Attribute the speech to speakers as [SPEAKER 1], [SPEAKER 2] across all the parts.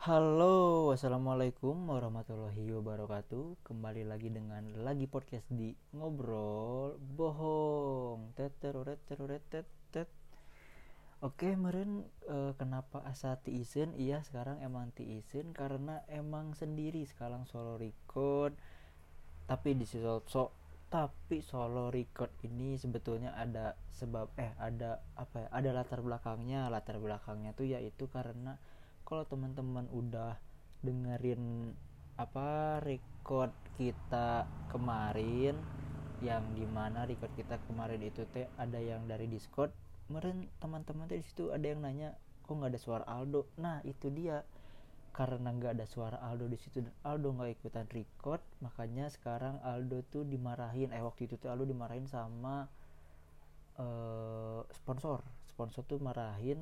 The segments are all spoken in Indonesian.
[SPEAKER 1] Halo, assalamualaikum warahmatullahi wabarakatuh. Kembali lagi dengan lagi podcast di ngobrol bohong. Teteruret teruret tetet. Oke, meren eh, kenapa asa tiisen? Iya, sekarang emang tiisen karena emang sendiri sekarang solo record. Tapi di solo so, tapi solo record ini sebetulnya ada sebab eh ada apa ya? Ada latar belakangnya. Latar belakangnya tuh yaitu karena kalau teman-teman udah dengerin apa record kita kemarin yang di mana record kita kemarin itu teh ada yang dari Discord kemarin teman-teman teh di situ ada yang nanya kok nggak ada suara Aldo? Nah itu dia. Karena nggak ada suara Aldo di situ dan Aldo nggak ikutan record makanya sekarang Aldo tuh dimarahin. Eh waktu itu tuh Aldo dimarahin sama uh, sponsor. Sponsor tuh marahin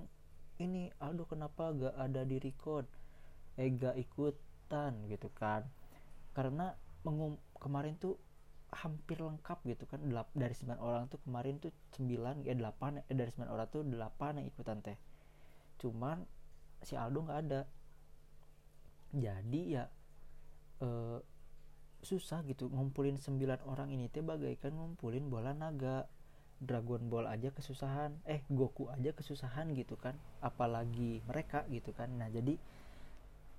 [SPEAKER 1] ini Aldo kenapa gak ada di record? Eh gak ikutan gitu kan. Karena mengum kemarin tuh hampir lengkap gitu kan. Delap dari 9 orang tuh kemarin tuh 9 ya 8 eh dari 9 orang tuh 8 yang ikutan teh. Cuman si Aldo nggak ada. Jadi ya eh, susah gitu ngumpulin 9 orang ini teh bagaikan ngumpulin bola naga Dragon Ball aja kesusahan eh Goku aja kesusahan gitu kan apalagi mereka gitu kan. Nah jadi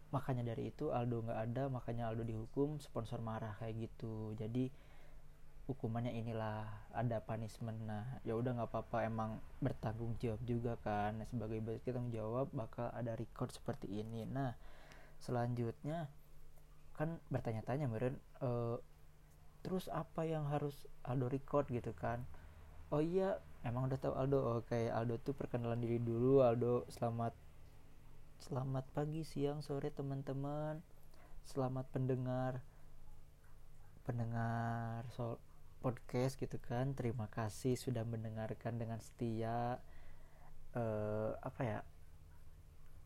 [SPEAKER 1] makanya dari itu Aldo nggak ada makanya Aldo dihukum sponsor marah kayak gitu. Jadi hukumannya inilah ada punishment. Nah ya udah nggak apa-apa emang bertanggung jawab juga kan. Nah, sebagai kita tanggung jawab bakal ada record seperti ini. Nah selanjutnya kan bertanya-tanya meren e, terus apa yang harus Aldo record gitu kan oh iya emang udah tahu Aldo? Oke oh, Aldo tuh perkenalan diri dulu Aldo. Selamat selamat pagi siang sore teman-teman. Selamat pendengar pendengar so podcast gitu kan. Terima kasih sudah mendengarkan dengan setia. Uh, apa ya?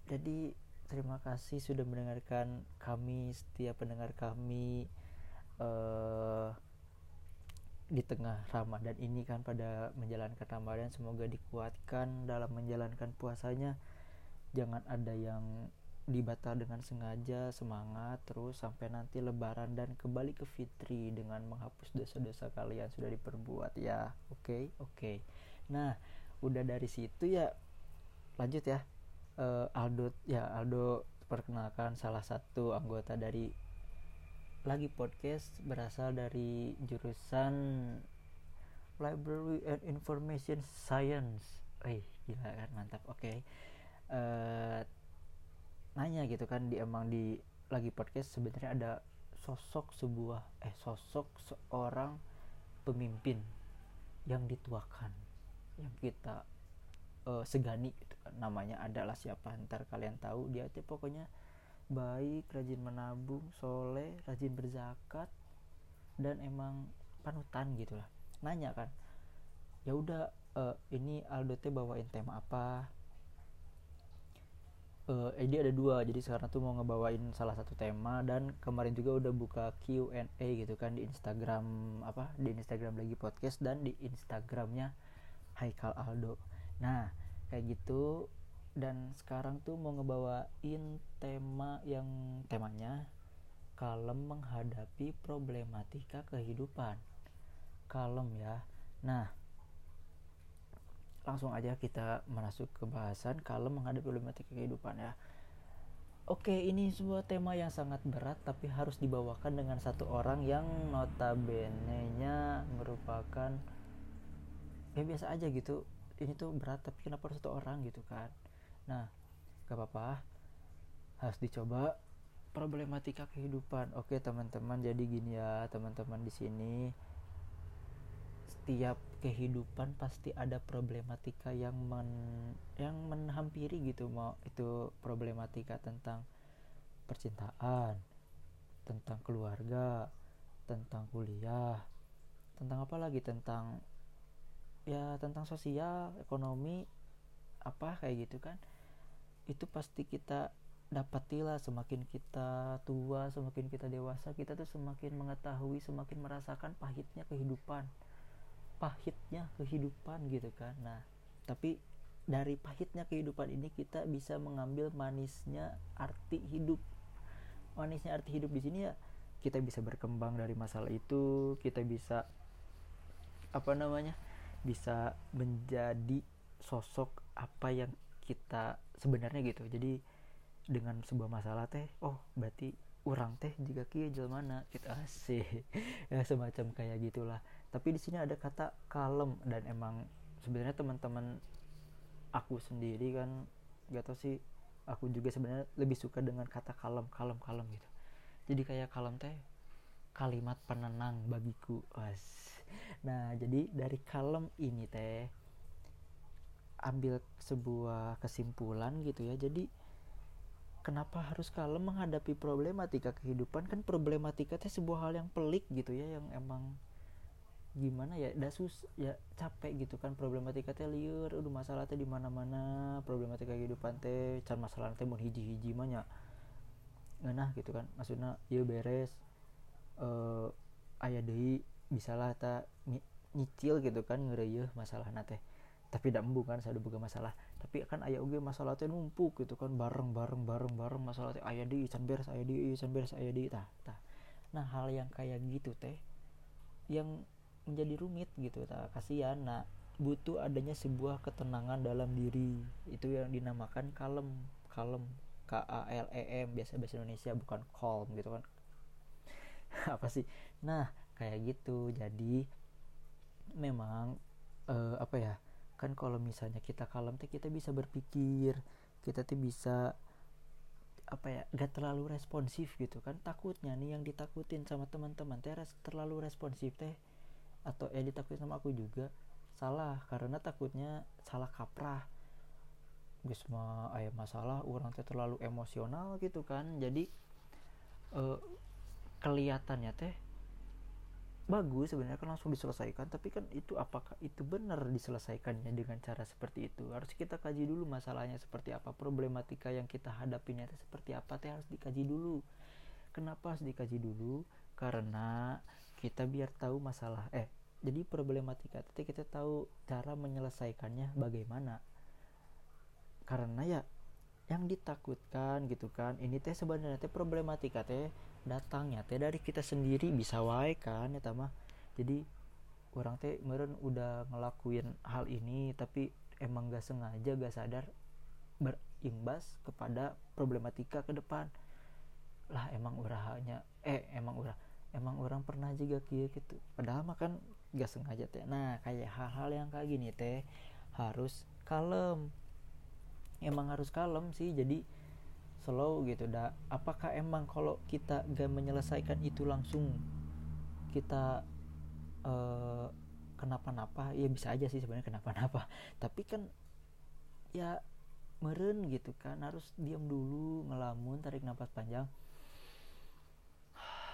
[SPEAKER 1] Jadi terima kasih sudah mendengarkan kami setiap pendengar kami. Uh, di tengah Ramadan ini kan pada menjalankan Ramadan semoga dikuatkan dalam menjalankan puasanya jangan ada yang dibatal dengan sengaja semangat terus sampai nanti lebaran dan kembali ke fitri dengan menghapus dosa-dosa kalian sudah diperbuat ya oke okay? oke okay. nah udah dari situ ya lanjut ya uh, Aldo ya Aldo perkenalkan salah satu anggota dari lagi podcast berasal dari jurusan Library and Information Science. Eh, gila kan mantap. Oke. Okay. Uh, eh, nanya gitu kan di emang di lagi podcast sebenarnya ada sosok sebuah eh sosok seorang pemimpin yang dituakan yang kita uh, segani gitu kan namanya adalah siapa ntar kalian tahu dia tuh pokoknya baik rajin menabung soleh rajin berzakat dan emang panutan gitu lah. Nanya kan ya udah uh, ini Aldo teh bawain tema apa? Uh, eh, dia ada dua jadi sekarang tuh mau ngebawain salah satu tema dan kemarin juga udah buka Q&A gitu kan di Instagram apa di Instagram lagi podcast dan di Instagramnya Haikal Aldo. Nah kayak gitu dan sekarang tuh mau ngebawain tema yang temanya kalem menghadapi problematika kehidupan kalem ya nah langsung aja kita masuk ke bahasan kalem menghadapi problematika kehidupan ya Oke, ini sebuah tema yang sangat berat tapi harus dibawakan dengan satu orang yang notabene-nya merupakan ya biasa aja gitu. Ini tuh berat tapi kenapa harus satu orang gitu kan? Nah gak apa-apa. Harus dicoba problematika kehidupan. Oke teman-teman jadi gini ya teman-teman di sini. Setiap kehidupan pasti ada problematika yang men yang menhampiri gitu mau itu problematika tentang percintaan tentang keluarga tentang kuliah tentang apa lagi? Tentang ya tentang sosial ekonomi apa kayak gitu kan itu pasti kita dapatilah semakin kita tua semakin kita dewasa kita tuh semakin mengetahui semakin merasakan pahitnya kehidupan. Pahitnya kehidupan gitu kan. Nah tapi dari pahitnya kehidupan ini kita bisa mengambil manisnya arti hidup. Manisnya arti hidup di sini ya kita bisa berkembang dari masalah itu kita bisa apa namanya bisa menjadi sosok apa yang kita sebenarnya gitu. Jadi dengan sebuah masalah teh oh berarti orang teh jika kia mana? Kita asih ya semacam kayak gitulah. Tapi di sini ada kata kalem dan emang sebenarnya teman-teman aku sendiri kan gak tau sih aku juga sebenarnya lebih suka dengan kata kalem kalem kalem gitu. Jadi kayak kalem teh kalimat penenang bagiku was. Nah jadi dari kalem ini teh ambil sebuah kesimpulan gitu ya. Jadi kenapa harus kalem menghadapi problematika kehidupan? Kan problematika itu sebuah hal yang pelik gitu ya yang emang gimana ya dasus ya capek gitu kan. Problematika teh liur udah masalah teh di mana mana problematika kehidupan teh can masalah teh mau hiji hiji mah nah gitu kan. Maksudnya ya beres uh, ayah deui bisalah tak nyicil gitu kan ngereyeuh masalah nate tapi tidak bukan saya buka masalah. Tapi kan ayah uge masalah teh numpuk gitu kan bareng bareng bareng bareng masalah teh ayah di can beres ayah di can beres ayah di. Tah tah. Nah hal yang kayak gitu teh yang menjadi rumit gitu tah. Kasihan nah butuh adanya sebuah ketenangan dalam diri. Itu yang dinamakan kalem kalem K A L E M biasa bahasa Indonesia bukan calm gitu kan. Apa sih? Nah kayak gitu. Jadi memang uh, apa ya kan kalau misalnya kita kalem tuh kita bisa berpikir kita tuh bisa apa ya gak terlalu responsif gitu kan. Takutnya nih yang ditakutin sama teman-teman teh terlalu responsif teh atau yang ditakutin sama aku juga salah. Karena takutnya salah kaprah. Gus mah ayah masalah orang teh terlalu emosional gitu kan. Jadi uh, kelihatannya teh bagus sebenarnya kan langsung diselesaikan tapi kan itu apakah itu benar diselesaikannya dengan cara seperti itu? Harus kita kaji dulu masalahnya seperti apa problematika yang kita hadapinya itu seperti apa teh harus dikaji dulu. Kenapa harus dikaji dulu? Karena kita biar tahu masalah eh jadi problematika itu kita tahu cara menyelesaikannya bagaimana. Karena ya yang ditakutkan gitu kan ini teh sebenarnya teh problematika teh datangnya teh dari kita sendiri bisa wae kan ya mah jadi orang teh meren udah ngelakuin hal ini tapi emang gak sengaja gak sadar berimbas kepada problematika ke depan. Lah emang urahnya eh emang urah emang orang pernah juga kia gitu padahal mah kan gak sengaja teh. Nah kayak hal-hal yang kayak gini teh harus kalem. Emang harus kalem sih jadi slow gitu dah. Apakah emang kalau kita gak menyelesaikan itu langsung kita uh, kenapa-napa? Ya bisa aja sih sebenarnya kenapa-napa. Tapi kan ya meren gitu kan. Harus diam dulu ngelamun tarik nafas panjang.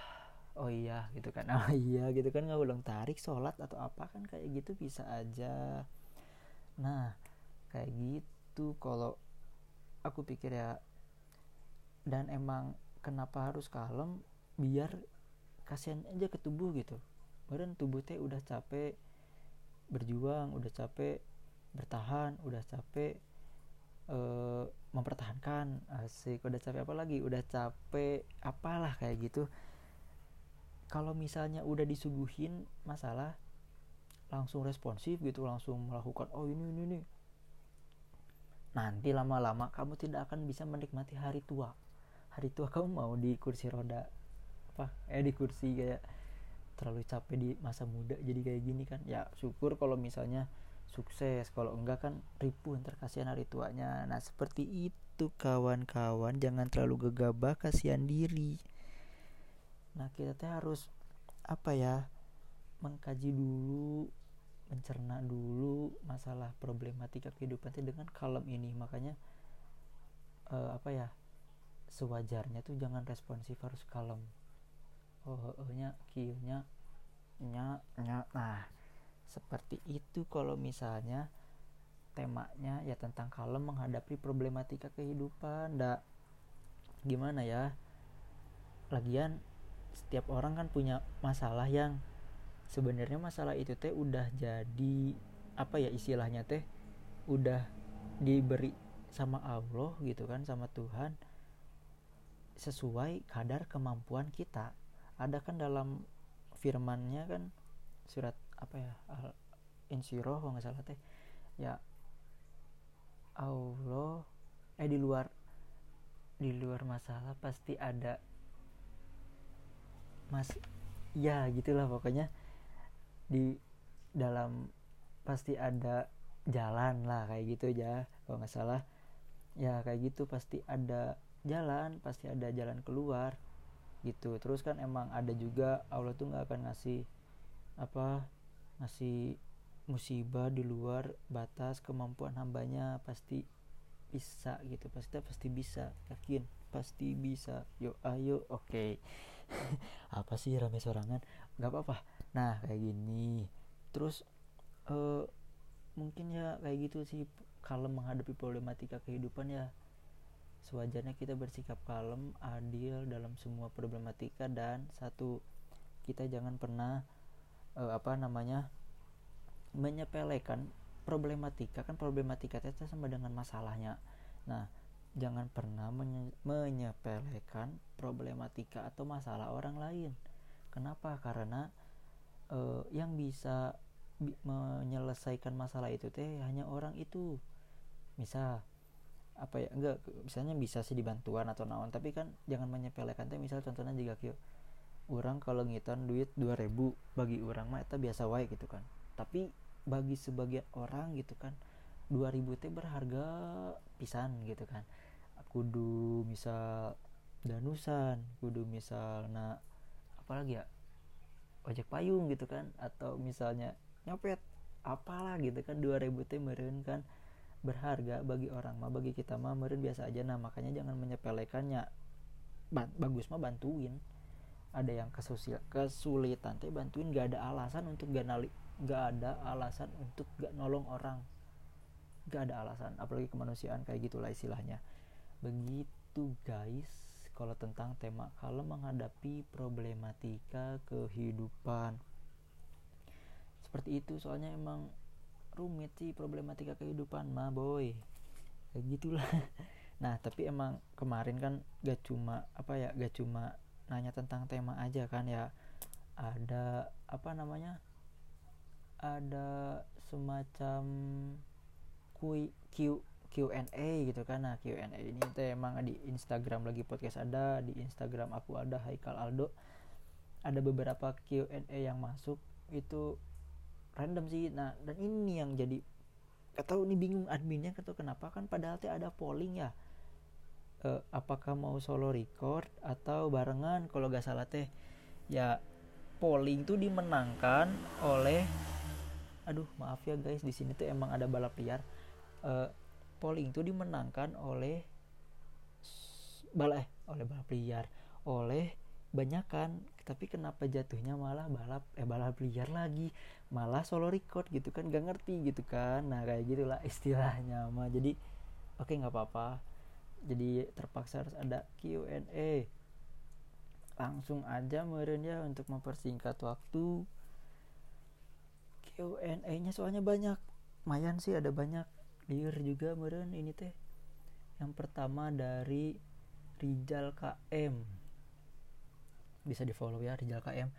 [SPEAKER 1] Oh iya gitu kan. Oh iya gitu kan. Nggak ulang tarik sholat atau apa kan kayak gitu bisa aja. Nah kayak gitu. Itu kalau aku pikir ya dan emang kenapa harus kalem? Biar kasihan aja ke tubuh gitu. Kemudian tubuh teh udah capek berjuang udah capek bertahan udah capek e, mempertahankan. Asik. Udah capek apa lagi? Udah capek apalah kayak gitu. Kalau misalnya udah disuguhin masalah langsung responsif gitu langsung melakukan oh ini ini ini. Nanti lama-lama kamu tidak akan bisa menikmati hari tua hari tua kamu mau di kursi roda apa? Eh di kursi kayak terlalu capek di masa muda jadi kayak gini kan? Ya syukur kalau misalnya sukses. Kalau enggak kan ribu ntar kasihan hari tuanya. Nah seperti itu kawan-kawan. Jangan terlalu gegabah kasihan diri. Nah kita teh harus apa ya mengkaji dulu mencerna dulu masalah problematika kehidupan dengan kalem ini. Makanya uh, apa ya sewajarnya tuh jangan responsif harus kalem. Oh, oh, nya kiunya nya nya. Nah seperti itu kalau misalnya temanya ya tentang kalem menghadapi problematika kehidupan. Ndak gimana ya? Lagian setiap orang kan punya masalah yang sebenarnya masalah itu teh udah jadi apa ya istilahnya teh udah diberi sama Allah gitu kan sama Tuhan sesuai kadar kemampuan kita. Ada kan dalam firmannya kan surat apa ya al insyirah kalau nggak salah teh. Ya Allah eh di luar di luar masalah pasti ada mas ya gitulah pokoknya. Di dalam pasti ada jalan lah kayak gitu aja kalau nggak salah. Ya kayak gitu pasti ada jalan pasti ada jalan keluar gitu. Terus kan emang ada juga Allah tuh nggak akan ngasih apa ngasih musibah di luar batas kemampuan hambanya pasti bisa gitu. Pasti pasti bisa yakin pasti bisa. Yuk ayo oke. Okay. apa sih rame sorangan? Nggak apa-apa. Nah kayak gini. Terus uh, mungkin ya kayak gitu sih kalau menghadapi problematika kehidupan ya sewajarnya kita bersikap kalem adil dalam semua problematika dan satu kita jangan pernah uh, apa namanya menyepelekan problematika kan problematika itu sama dengan masalahnya. Nah jangan pernah menye menyepelekan problematika atau masalah orang lain. Kenapa? Karena uh, yang bisa bi menyelesaikan masalah itu teh hanya orang itu. Misal apa ya enggak misalnya bisa sih dibantuan atau naon tapi kan jangan menyepelekan teh misal contohnya jika kyo orang kalau ngitan duit 2000 bagi orang mah itu biasa wae gitu kan. Tapi bagi sebagian orang gitu kan 2000 teh berharga pisan gitu kan. Kudu misal danusan kudu misal nah apalagi ya ojek payung gitu kan atau misalnya nyopet apalah gitu kan 2000 teh meren kan berharga bagi orang mah bagi kita mah meren biasa aja. Nah makanya jangan menyepelekannya. Bagus mah bantuin. Ada yang kesusil kesulitan teh bantuin gak ada alasan untuk gak nali gak ada alasan untuk gak nolong orang. Gak ada alasan apalagi kemanusiaan kayak gitulah istilahnya. Begitu guys kalau tentang tema kalau menghadapi problematika kehidupan. Seperti itu soalnya emang rumit sih problematika kehidupan mah boy. Kayak gitulah. Nah tapi emang kemarin kan gak cuma apa ya gak cuma nanya tentang tema aja kan ya. Ada apa namanya ada semacam Q, Q Q&A gitu kan. Nah Q&A ini teh emang di Instagram lagi podcast ada di Instagram aku ada Haikal Aldo. Ada beberapa Q&A yang masuk. Itu random sih. Nah dan ini yang jadi gak tahu nih bingung adminnya atau kenapa. Kan padahal teh ada polling ya. Uh, apakah mau solo record atau barengan? Kalau gak salah teh ya polling tuh dimenangkan oleh aduh maaf ya guys di sini tuh emang ada balap liar. Uh, polling tuh dimenangkan oleh balap eh oleh balap liar. Oleh banyak kan tapi kenapa jatuhnya malah balap eh balap liar lagi? Malah solo record gitu kan gak ngerti gitu kan. Nah kayak gitulah istilahnya mah jadi oke okay, nggak apa-apa. Jadi terpaksa harus ada Q&A langsung aja meren ya untuk mempersingkat waktu. Q&A nya soalnya banyak. Lumayan sih ada banyak. Liar juga meren ini teh. Yang pertama dari Rijal KM bisa di follow ya Rijal KM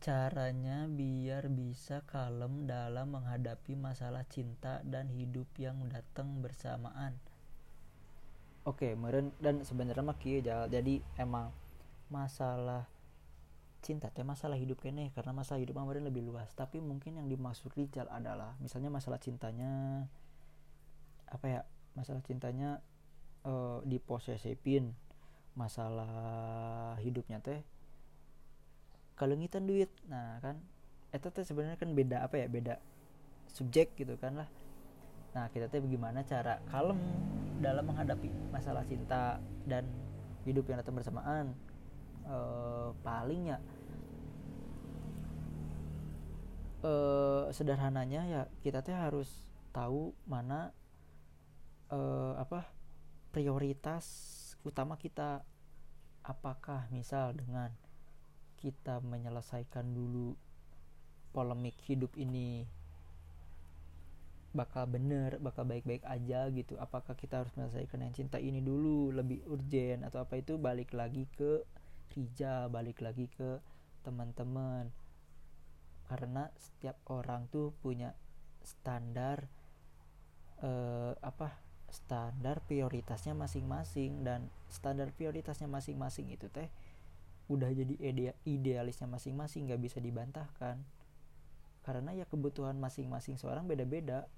[SPEAKER 1] caranya biar bisa kalem dalam menghadapi masalah cinta dan hidup yang datang bersamaan. Oke meren dan sebenarnya mah jadi emang masalah cinta teh masalah hidup kene karena masalah hidup meren lebih luas. Tapi mungkin yang dimaksud Rijal adalah misalnya masalah cintanya apa ya masalah cintanya uh, diposesipin masalah hidupnya teh kalengitan duit. Nah kan itu teh sebenarnya kan beda apa ya? Beda subjek gitu kan lah. Nah kita teh bagaimana cara kalem dalam menghadapi masalah cinta dan hidup yang datang bersamaan? E, palingnya e, sederhananya ya kita teh harus tahu mana e, apa prioritas utama kita apakah misal dengan kita menyelesaikan dulu polemik hidup ini bakal bener bakal baik-baik aja gitu? Apakah kita harus menyelesaikan yang cinta ini dulu lebih urgent atau apa? Itu balik lagi ke Rija balik lagi ke teman-teman. Karena setiap orang tuh punya standar eh, apa standar prioritasnya masing-masing dan standar prioritasnya masing-masing itu teh udah jadi ide idealisnya masing-masing nggak bisa dibantahkan. Karena ya kebutuhan masing-masing seorang beda-beda.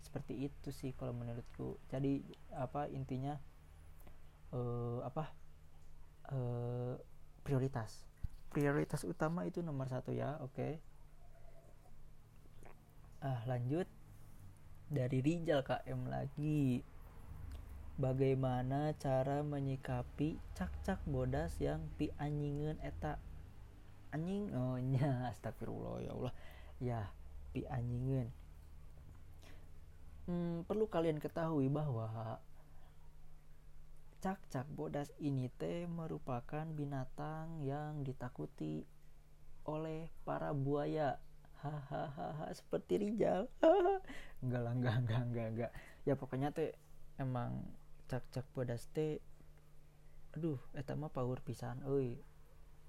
[SPEAKER 1] Seperti itu sih kalau menurutku. Jadi apa intinya uh, apa uh, prioritas. Prioritas utama itu nomor satu ya oke. Okay. ah lanjut. Dari Rijal KM lagi bagaimana cara menyikapi cak-cak bodas yang pi anjingan eta? Anjing oh nya astagfirullah ya Allah. Ya pi anjingan hmm, perlu kalian ketahui bahwa cak-cak bodas ini teh merupakan binatang yang ditakuti oleh para buaya. Hahaha seperti Rijal. Enggak lah enggak enggak enggak enggak. Ya pokoknya teh emang cak-cak bodas teh aduh eta mah power pisan euy.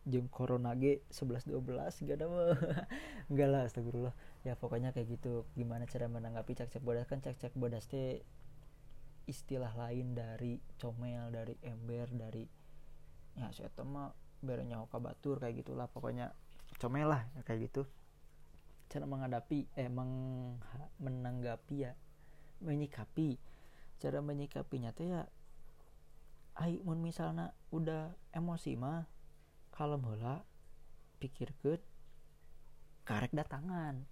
[SPEAKER 1] Jeung corona G 11 12 gak ada mah. Enggak lah astagfirullah. Ya pokoknya kayak gitu. Gimana cara menanggapi cak-cak bodas kan cak-cak bodas teh istilah lain dari comel dari ember dari ya saya mah berenya batur kayak gitulah. Pokoknya comel lah ya, kayak gitu. Cara menghadapi eh menanggapi ya menyikapi cara menyikapinya teh ya ai mun misalnya udah emosi mah kalau mula pikir ke karek datangan.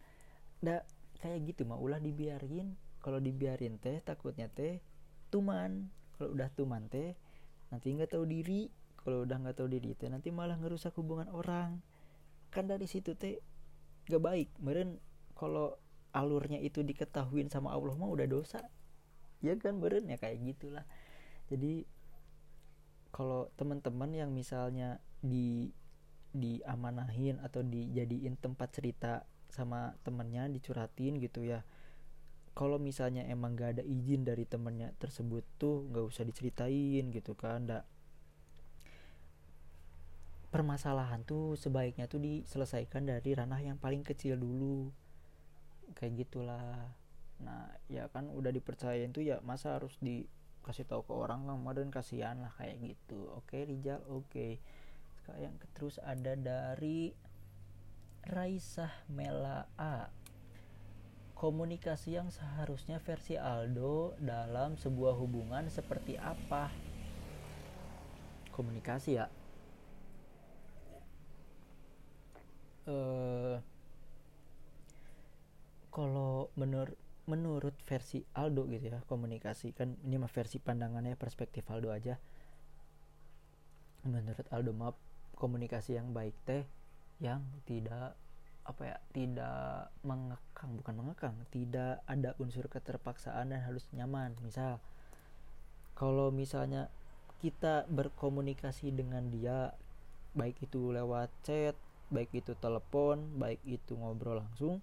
[SPEAKER 1] Da kayak gitu mah ulah dibiarin. Kalau dibiarin teh takutnya teh tuman. Kalau udah tuman teh nanti nggak tahu diri. Kalau udah nggak tahu diri teh nanti malah ngerusak hubungan orang. Kan dari situ teh gak baik. Meren kalau alurnya itu diketahuin sama Allah mah udah dosa ya kan meren ya kayak gitulah. Jadi kalau teman-teman yang misalnya di diamanahin atau dijadiin tempat cerita sama temennya dicuratin gitu ya kalau misalnya emang gak ada izin dari temennya tersebut tuh nggak usah diceritain gitu kan ndak permasalahan tuh sebaiknya tuh diselesaikan dari ranah yang paling kecil dulu. Kayak gitulah nah ya kan udah dipercayain tuh ya masa harus dikasih tahu ke orang dan kasihan lah kayak gitu. Oke Rijal oke. Yang terus ada dari Raisah Mela A. Komunikasi yang seharusnya versi Aldo dalam sebuah hubungan seperti apa? Komunikasi ya. Uh, kalau menur menurut versi Aldo gitu ya komunikasi. Kan ini mah versi pandangannya perspektif Aldo aja. Menurut Aldo map komunikasi yang baik teh yang tidak apa ya tidak mengekang bukan mengekang tidak ada unsur keterpaksaan dan harus nyaman. Misal kalau misalnya kita berkomunikasi dengan dia baik itu lewat chat baik itu telepon baik itu ngobrol langsung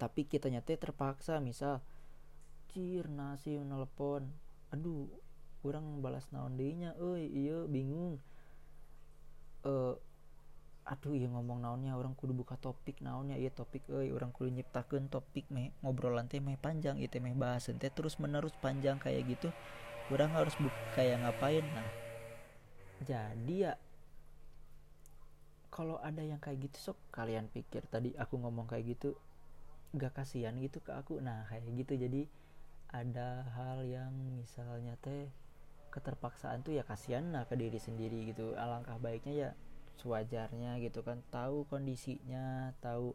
[SPEAKER 1] tapi kita nyata terpaksa misal cir nasi nelpon. Aduh kurang balas naon dinya eh iya bingung. Uh, aduh iya ngomong naonnya orang kudu buka topik naonnya. Iya topik eh orang kudu nyiptakan topik meh ngobrolan teh meh panjang itu meh bahas teh terus menerus panjang kayak gitu orang harus buka kayak ngapain? Nah jadi ya kalau ada yang kayak gitu sok kalian pikir. Tadi aku ngomong kayak gitu gak kasihan gitu ke aku. Nah kayak gitu. Jadi ada hal yang misalnya teh keterpaksaan tuh ya kasihan lah ke diri sendiri gitu. Alangkah baiknya ya sewajarnya gitu kan. Tahu kondisinya tahu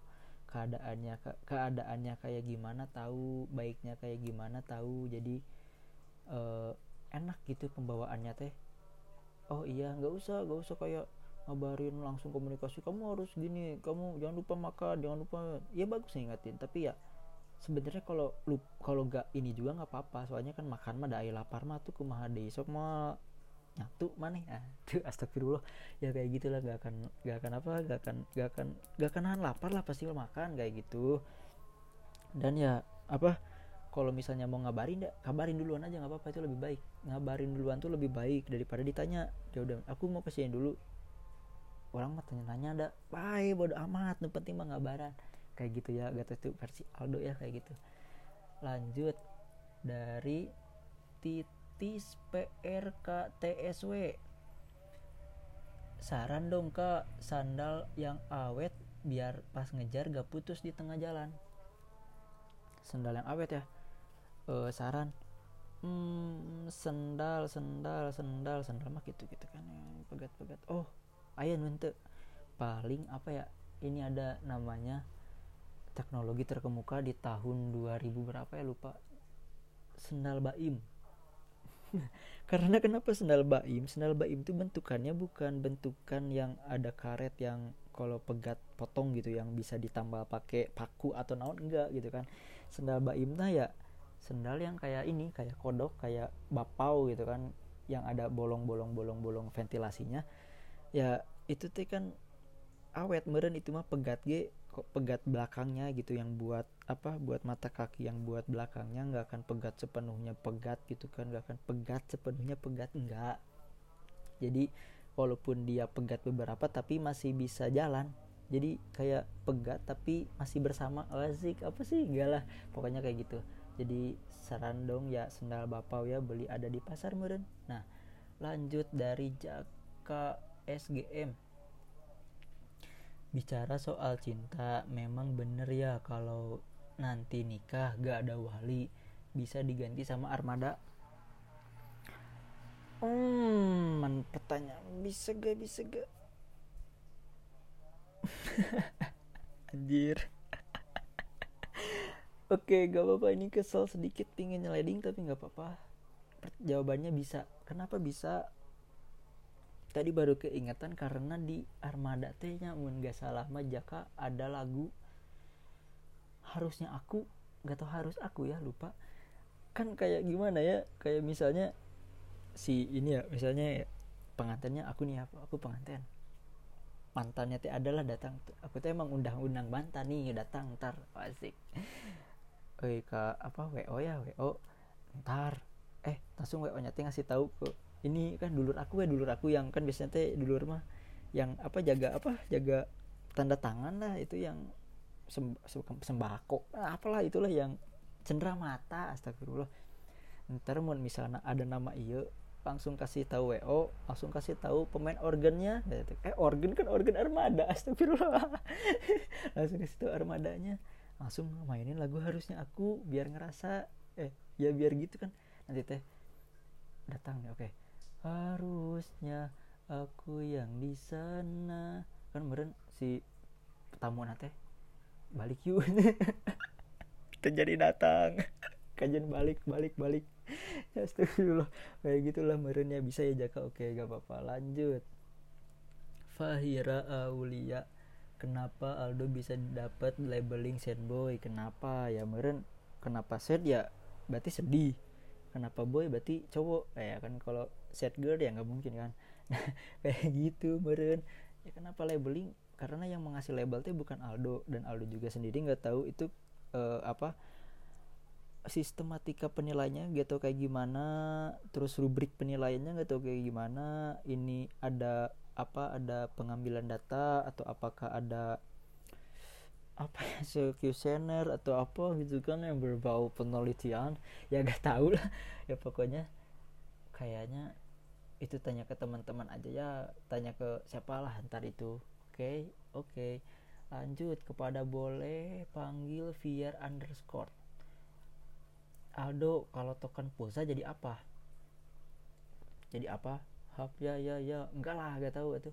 [SPEAKER 1] keadaannya ke keadaannya kayak gimana tahu baiknya kayak gimana tahu. Jadi uh, enak gitu pembawaannya teh. Oh iya nggak usah nggak usah kayak ngabarin langsung komunikasi kamu harus gini kamu jangan lupa makan jangan lupa ya bagus ingatin tapi ya sebenarnya kalau lu kalau nggak ini juga nggak apa-apa soalnya kan makan mah dai lapar mah tuh kumaha deh sok mah nyatu mana ya tuh astagfirullah. Ya kayak gitulah gak akan gak akan apa gak akan gak akan gak akan nahan lapar lah pasti makan kayak gitu. Dan ya apa kalau misalnya mau ngabarin dah kabarin duluan aja nggak apa-apa itu lebih baik. Ngabarin duluan tuh lebih baik daripada ditanya ya udah aku mau ke sini dulu orang mah tanya-tanya ada baik bodo amat nu penting mah ngabaran. Kayak gitu ya gak itu versi Aldo ya kayak gitu. Lanjut dari titis PRK TSW saran dong kak sandal yang awet biar pas ngejar gak putus di tengah jalan. Sandal yang awet ya? Uh, saran hmm, sendal sendal sendal sendal mah gitu gitu kan pegat pegat oh ayah nunte paling apa ya ini ada namanya teknologi terkemuka di tahun 2000 berapa ya lupa. Sendal baim. Karena kenapa sendal baim? Sendal baim itu bentukannya bukan bentukan yang ada karet yang kalau pegat potong gitu yang bisa ditambah pakai paku atau naon enggak gitu kan. Sendal baim nah ya sendal yang kayak ini kayak kodok kayak bapau gitu kan yang ada bolong-bolong bolong-bolong ventilasinya ya itu tuh kan awet meren itu mah pegat ge pegat belakangnya gitu yang buat apa buat mata kaki yang buat belakangnya nggak akan pegat sepenuhnya pegat gitu kan nggak akan pegat sepenuhnya pegat enggak jadi walaupun dia pegat beberapa tapi masih bisa jalan. Jadi kayak pegat tapi masih bersama. Asik apa sih? Enggak lah pokoknya kayak gitu. Jadi saran dong ya sendal bapau ya beli ada di pasar meren nah lanjut dari Jaka SGM bicara soal cinta memang bener ya kalau nanti nikah gak ada wali bisa diganti sama armada hmm pertanyaan bisa gak bisa gak anjir Oke, gak apa-apa ini kesel sedikit pingin nyeleding tapi gak apa-apa. Jawabannya bisa. Kenapa bisa? Tadi baru keingatan karena di Armada tehnya mun gak salah mah Jaka ada lagu harusnya aku gak tau harus aku ya lupa. Kan kayak gimana ya kayak misalnya si ini ya misalnya ya, pengantinnya aku nih apa aku pengantin mantannya teh adalah datang aku tuh emang undang-undang mantan nih datang ntar. Asik. Eh ke apa wo ya wo ntar. Eh langsung wo nya ngasih tahu ke ini kan dulur aku ya dulur aku yang kan biasanya teh dulur mah yang apa jaga apa jaga tanda tangan lah itu yang sembako. Nah, apalah itulah yang cendera mata astagfirullah. Ntar mau misalnya ada nama iyo langsung kasih tahu wo langsung kasih tahu pemain organnya. Eh organ kan organ armada astagfirullah. Langsung kasih tahu armadanya. Langsung mainin lagu harusnya aku biar ngerasa eh ya biar gitu kan. Nanti teh datang nih oke. okay. Harusnya aku yang di sana. Kan meren si tamu nate balik yuk. Kita jadi datang. Kajian balik balik balik. Ya astagfirullah. Kayak gitulah merennya bisa ya jaka? Oke gak apa-apa. Lanjut. Fahira Aulia kenapa Aldo bisa dapat labeling sad boy? Kenapa? Ya meren kenapa sad ya berarti sedih. Kenapa boy berarti cowok. Ya kan kalau sad girl ya nggak mungkin kan? Nah, kayak gitu meren. Ya kenapa labeling? Karena yang mengasih label itu bukan Aldo dan Aldo juga sendiri nggak tahu itu uh, apa sistematika penilainya gitu kayak gimana terus rubrik penilaiannya nggak tahu kayak gimana ini ada apa ada pengambilan data atau apakah ada apa ya questionnaire atau apa gitu kan yang berbau penelitian. Ya gak tahu lah. Ya pokoknya kayaknya itu tanya ke teman-teman aja ya tanya ke siapa lah ntar itu. Oke okay, oke. Okay. lanjut kepada boleh panggil via underscore. Aldo kalau token pulsa jadi apa? Jadi apa? Hap ya ya ya. Enggak lah gak tahu itu.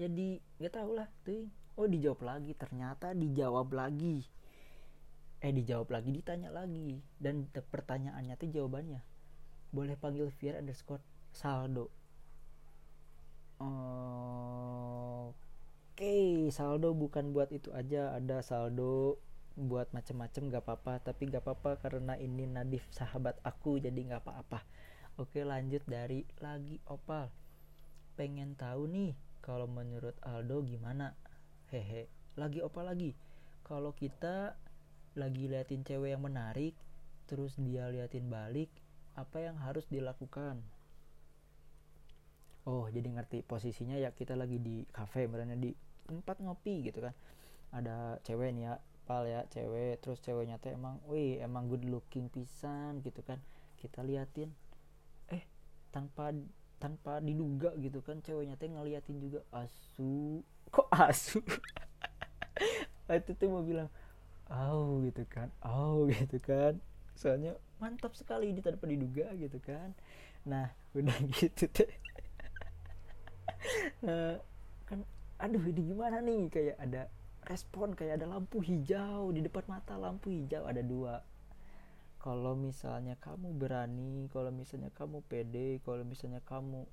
[SPEAKER 1] Jadi gak tahu lah tuh oh dijawab lagi ternyata dijawab lagi. Eh dijawab lagi ditanya lagi. Dan pertanyaannya tuh jawabannya. Boleh panggil Fier underscore saldo. Oke saldo bukan buat itu aja ada saldo buat macem-macem gak apa-apa. Tapi gak apa-apa karena ini Nadif sahabat aku jadi gak apa-apa. Oke lanjut dari lagi opal. Pengen tahu nih kalau menurut Aldo gimana? Hehe. Lagi opal lagi. Kalau kita lagi liatin cewek yang menarik terus dia liatin balik apa yang harus dilakukan oh jadi ngerti posisinya ya kita lagi di cafe misalnya di tempat ngopi gitu kan. Ada cewek nih ya pal ya cewek. Terus ceweknya teh emang wih emang good looking pisan gitu kan. Kita liatin eh tanpa tanpa diduga gitu kan. Ceweknya teh ngeliatin juga asu kok asu? Itu tuh mau bilang oh gitu kan oh gitu kan. Soalnya mantap sekali ini tanpa diduga gitu kan. Nah udah gitu teh nah, kan aduh ini gimana nih? Kayak ada respon kayak ada lampu hijau di depan mata lampu hijau. Ada dua. Kalau misalnya kamu berani kalau misalnya kamu pede kalau misalnya kamu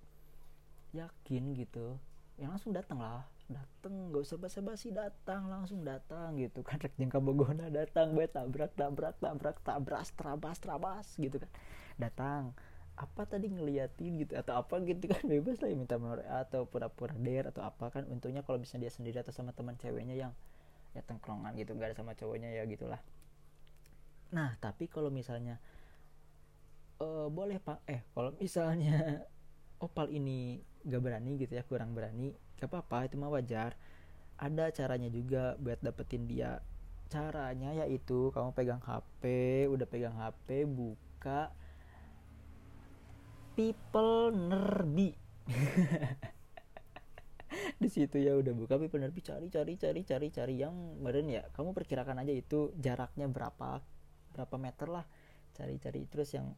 [SPEAKER 1] yakin gitu ya langsung datang lah. Datang gak usah basa-basi datang langsung datang gitu kan. Rek jengka bogona datang bae tabrak tabrak tabrak tabras trabas trabas gitu kan. Datang apa tadi ngeliatin gitu atau apa gitu kan bebas lah ya minta nomor atau pura-pura der atau apa kan. Untungnya kalau misalnya dia sendiri atau sama teman ceweknya yang ya tengkrongan gitu nggak ada sama cowoknya ya gitulah. Nah tapi kalau misalnya uh, boleh pak. Eh kalau misalnya opal ini gak berani gitu ya kurang berani gak apa-apa itu mah wajar. Ada caranya juga buat dapetin dia. Caranya yaitu kamu pegang HP udah pegang HP buka people nerbi di situ ya udah buka people nerbi cari cari cari cari cari yang meren ya. Kamu perkirakan aja itu jaraknya berapa berapa meter lah. Cari cari terus yang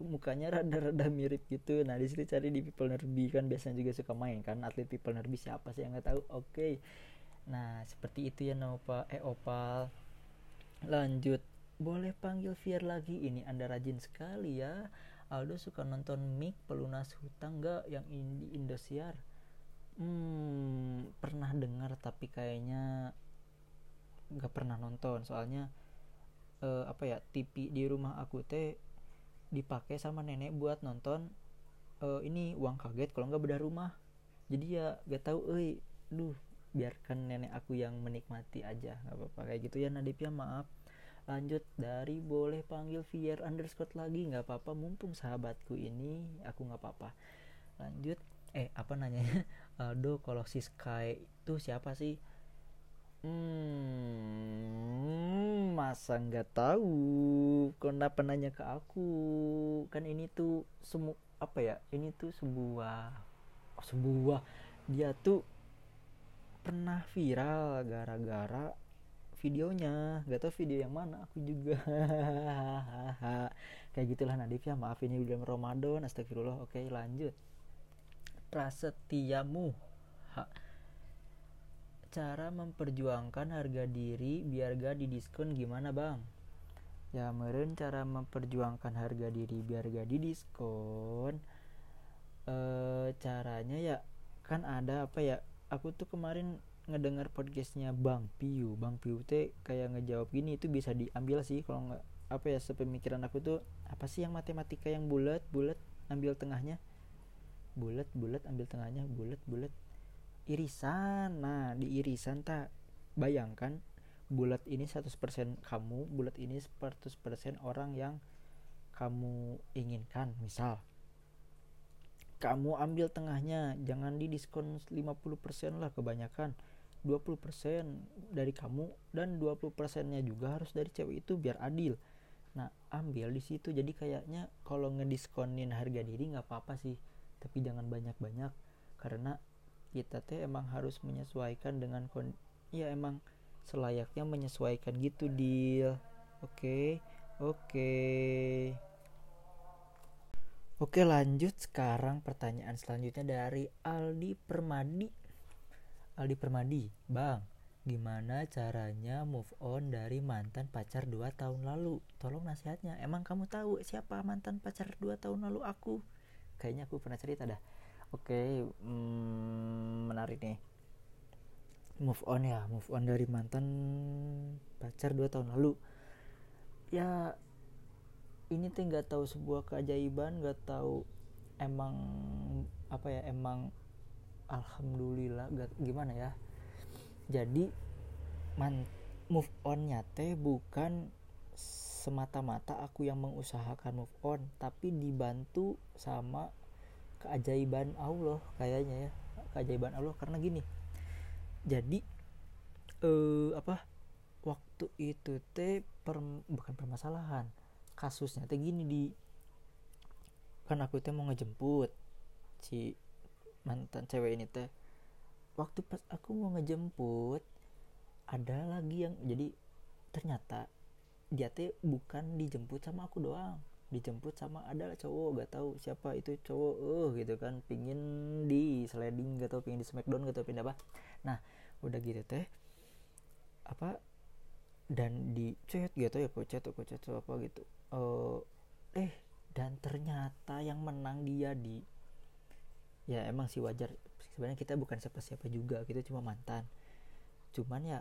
[SPEAKER 1] mukanya rada-rada mirip gitu. Nah di situ cari di people nerbi kan. Biasanya juga suka main kan. Atlet people nerbi siapa sih yang nggak tahu? Oke. Okay. nah seperti itu ya Nova eh Opal. Lanjut. Boleh panggil Fier lagi? Ini anda rajin sekali ya Aldo suka nonton Mik pelunas hutang gak yang di Indosiar? Hmm pernah dengar tapi kayaknya gak pernah nonton. Soalnya uh, apa ya TV di rumah aku teh dipakai sama nenek buat nonton uh, ini uang kaget kalau nggak beda rumah. Jadi ya gak tahu eh duh biarkan nenek aku yang menikmati aja nggak apa-apa. Kayak gitu ya Nadip ya maaf lanjut dari boleh panggil VR underscore lagi. Nggak apa-apa mumpung sahabatku ini aku nggak apa-apa. Lanjut. Eh apa nanya Aldo kalau si Sky itu siapa sih? Hmm masa nggak tahu. Kenapa nanya ke aku? Kan ini tuh semu apa ya? Ini tuh sebuah oh, sebuah. Dia tuh pernah viral gara-gara videonya. Gak tau video yang mana aku juga. Kayak gitulah Nadif ya maaf ini bulan Ramadan astagfirullah. Oke lanjut. Prasetyamu. Ha. cara memperjuangkan harga diri biar gak didiskon gimana bang? Ya meren cara memperjuangkan harga diri biar gak didiskon e, caranya ya kan ada apa ya aku tuh kemarin ngedengar podcastnya Bang Piu. Bang Piu teh kayak ngejawab gini itu bisa diambil sih kalau nggak apa ya sepemikiran aku tuh apa sih yang matematika yang bulat bulat ambil tengahnya? Bulat bulat ambil tengahnya bulat bulat. Irisan. Nah di irisan tak bayangkan bulat ini 100% kamu bulat ini 100% orang yang kamu inginkan. Misal kamu ambil tengahnya jangan di diskon 50% lah kebanyakan 20% dari kamu dan 20 persennya juga harus dari cewek itu biar adil. Nah ambil di situ. Jadi kayaknya kalau ngediskonin harga diri nggak apa-apa sih. Tapi jangan banyak-banyak. Karena kita teh emang harus menyesuaikan dengan kon ya emang selayaknya menyesuaikan gitu deal oke? Okay? oke. Okay. Oke lanjut sekarang pertanyaan selanjutnya dari Aldi Permadi Aldi Permadi, Bang, gimana caranya move on dari mantan pacar 2 tahun lalu? Tolong nasihatnya. Emang kamu tahu siapa mantan pacar 2 tahun lalu aku? Kayaknya aku pernah cerita dah. Oke, hmm, menarik nih. Move on ya, move on dari mantan pacar 2 tahun lalu. Ya ini tuh nggak tahu sebuah keajaiban, nggak tahu emang apa ya, emang alhamdulillah gak, gimana ya? Jadi man move onnya teh bukan semata-mata aku yang mengusahakan move on tapi dibantu sama keajaiban Allah kayaknya ya keajaiban Allah. Karena gini jadi eh apa waktu itu teh per, bukan permasalahan kasusnya teh gini di kan aku teh mau ngejemput si mantan cewek ini teh. Waktu pas aku mau ngejemput ada lagi yang jadi ternyata dia teh bukan dijemput sama aku doang. Dijemput sama ada cowok gak tahu siapa itu cowok eh uh, gitu kan. Pingin di sliding gak tau pingin di smackdown gak tau pindah apa. Nah udah gitu teh apa dan di chat gitu ya kok chat kok chat apa gitu. Uh, eh dan ternyata yang menang dia di ya emang sih wajar. Sebenarnya kita bukan siapa-siapa juga kita cuma mantan. Cuman ya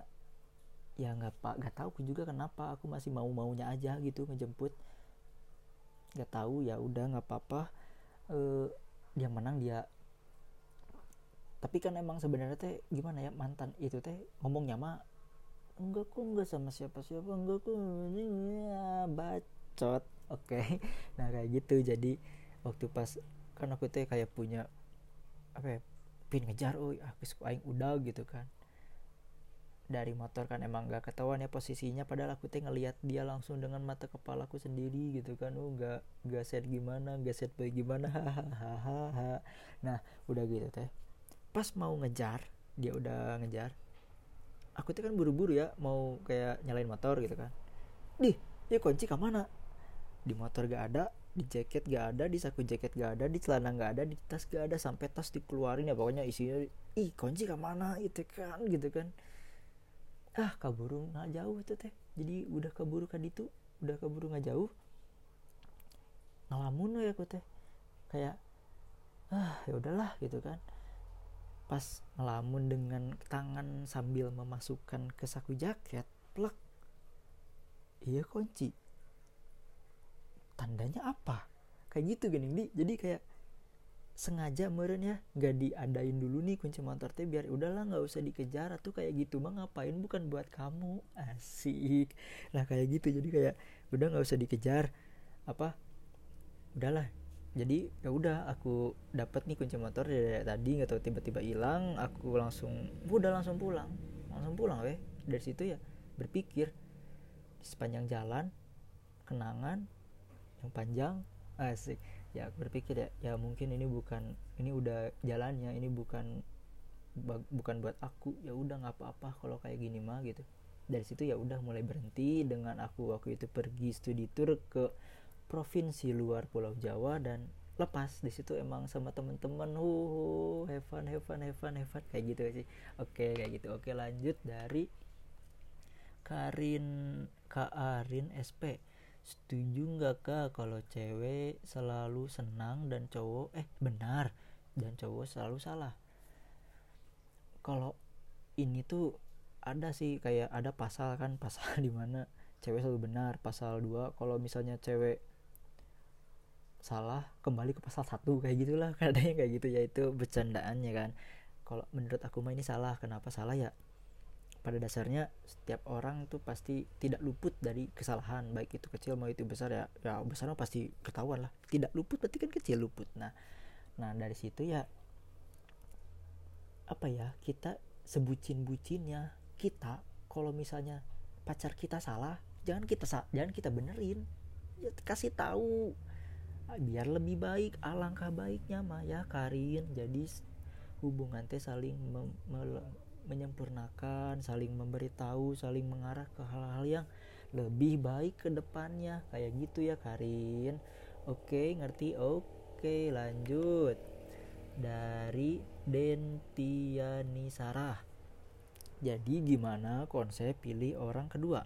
[SPEAKER 1] ya nggak pak nggak tahu juga kenapa. Aku masih mau maunya aja gitu ngejemput. Nggak tahu ya udah nggak apa-apa. Uh, yang menang dia. Tapi kan emang sebenarnya teh gimana ya mantan itu teh ngomongnya mah enggak kok enggak sama siapa siapa enggak kok. Ya, bacot. Oke. Okay. nah kayak gitu. Jadi waktu pas kan aku teh kayak punya apa ya pin ngejar oh aku suka aing udah gitu kan. Dari motor kan emang gak ketahuan ya posisinya padahal aku teh ngelihat dia langsung dengan mata kepalaku sendiri gitu kan. Oh gak set gimana gak set boy gimana hahaha. Nah udah gitu teh. Pas mau ngejar dia udah ngejar aku tuh kan buru-buru ya mau kayak nyalain motor gitu kan. Di ya kunci ke mana di motor gak ada di jaket gak ada di saku jaket gak ada di celana gak ada di tas gak ada sampai tas dikeluarin ya pokoknya isinya ih kunci ke mana itu kan? gitu kan. Ah kaburu nggak jauh itu teh. Jadi udah kaburu kan itu udah kaburu nggak jauh ngalamun ya aku teh. Kayak ah ya udahlah gitu kan. Pas ngelamun dengan tangan sambil memasukkan ke saku jaket plek iya kunci tandanya apa? Kayak gitu gini di jadi kayak sengaja meren ya nggak diadain dulu nih kunci motor teh biar udahlah nggak usah dikejar tuh kayak gitu. Mah ngapain? Bukan buat kamu. Asik. Lah kayak gitu. Jadi kayak udah nggak usah dikejar. Apa? Udahlah. Jadi ya udah aku dapat nih kunci motor dari tadi nggak tahu tiba-tiba hilang aku langsung udah langsung pulang. Langsung pulang weh. Dari situ ya berpikir sepanjang jalan kenangan yang panjang asik. Ya aku berpikir ya ya mungkin ini bukan ini udah jalannya ini bukan bukan buat aku. Ya udah nggak apa-apa kalau kayak gini mah gitu. Dari situ ya udah mulai berhenti dengan aku waktu itu pergi studi tour ke provinsi luar Pulau Jawa dan lepas. Di situ emang sama temen-temen hu have fun have fun have kayak gitu sih. Oke kayak gitu. Oke lanjut dari Karin Kak Arin SP setuju nggak kak kalau cewek selalu senang dan cowok eh benar dan cowok selalu salah? Kalau ini tuh ada sih kayak ada pasal kan pasal di mana cewek selalu benar pasal 2 kalau misalnya cewek salah kembali ke pasal satu kayak gitulah. Kadang kayak gitu ya itu bercandaannya kan. Kalau menurut aku mah ini salah. Kenapa salah ya pada dasarnya setiap orang tuh pasti tidak luput dari kesalahan baik itu kecil mau itu besar ya ya besar pasti ketahuan lah. Tidak luput berarti kan kecil luput. Nah nah dari situ ya apa ya kita sebucin bucinnya kita kalau misalnya pacar kita salah jangan kita jangan kita benerin. Ya, kasih tahu. Biar lebih baik alangkah baiknya mah ya Karin. Jadi hubungan teh saling mem, menyempurnakan saling memberitahu saling mengarah ke hal-hal yang lebih baik ke depannya. Kayak gitu ya Karin. Oke ngerti? Oke lanjut. Dari Dentiani Sarah jadi gimana konsep pilih orang kedua?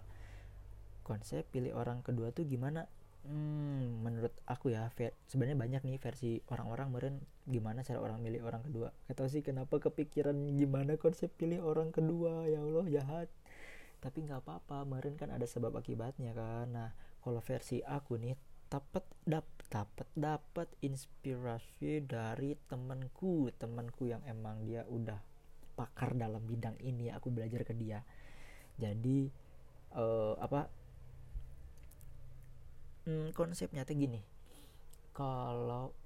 [SPEAKER 1] Konsep pilih orang kedua tuh gimana? Hmm, menurut aku ya sebenarnya banyak nih versi orang-orang meren gimana cara orang milih orang kedua. Atau sih kenapa kepikiran gimana konsep pilih orang kedua. Ya Allah jahat. Tapi nggak apa-apa meren kan ada sebab akibatnya kan. Nah kalau versi aku nih dapat dapat dapat inspirasi dari temanku. Temanku yang emang dia udah pakar dalam bidang ini aku belajar ke dia. Jadi uh, apa hmm, konsepnya tuh gini. Kalau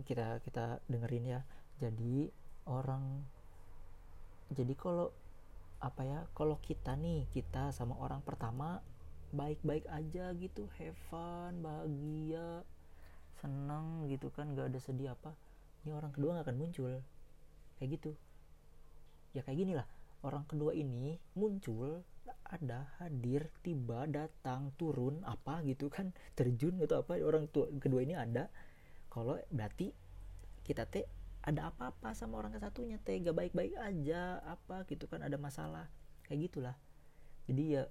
[SPEAKER 1] kita kita dengerin ya. Jadi orang jadi kalau apa ya kalau kita nih kita sama orang pertama baik-baik aja gitu have fun bahagia senang gitu kan gak ada sedih apa ini orang kedua gak akan muncul. Kayak gitu. Ya kayak gini lah orang kedua ini muncul ada hadir tiba datang turun apa gitu kan terjun atau apa orang tua kedua ini ada kalau berarti kita teh ada apa-apa sama orang kesatunya teh gak baik-baik aja apa gitu kan ada masalah kayak gitulah. Jadi ya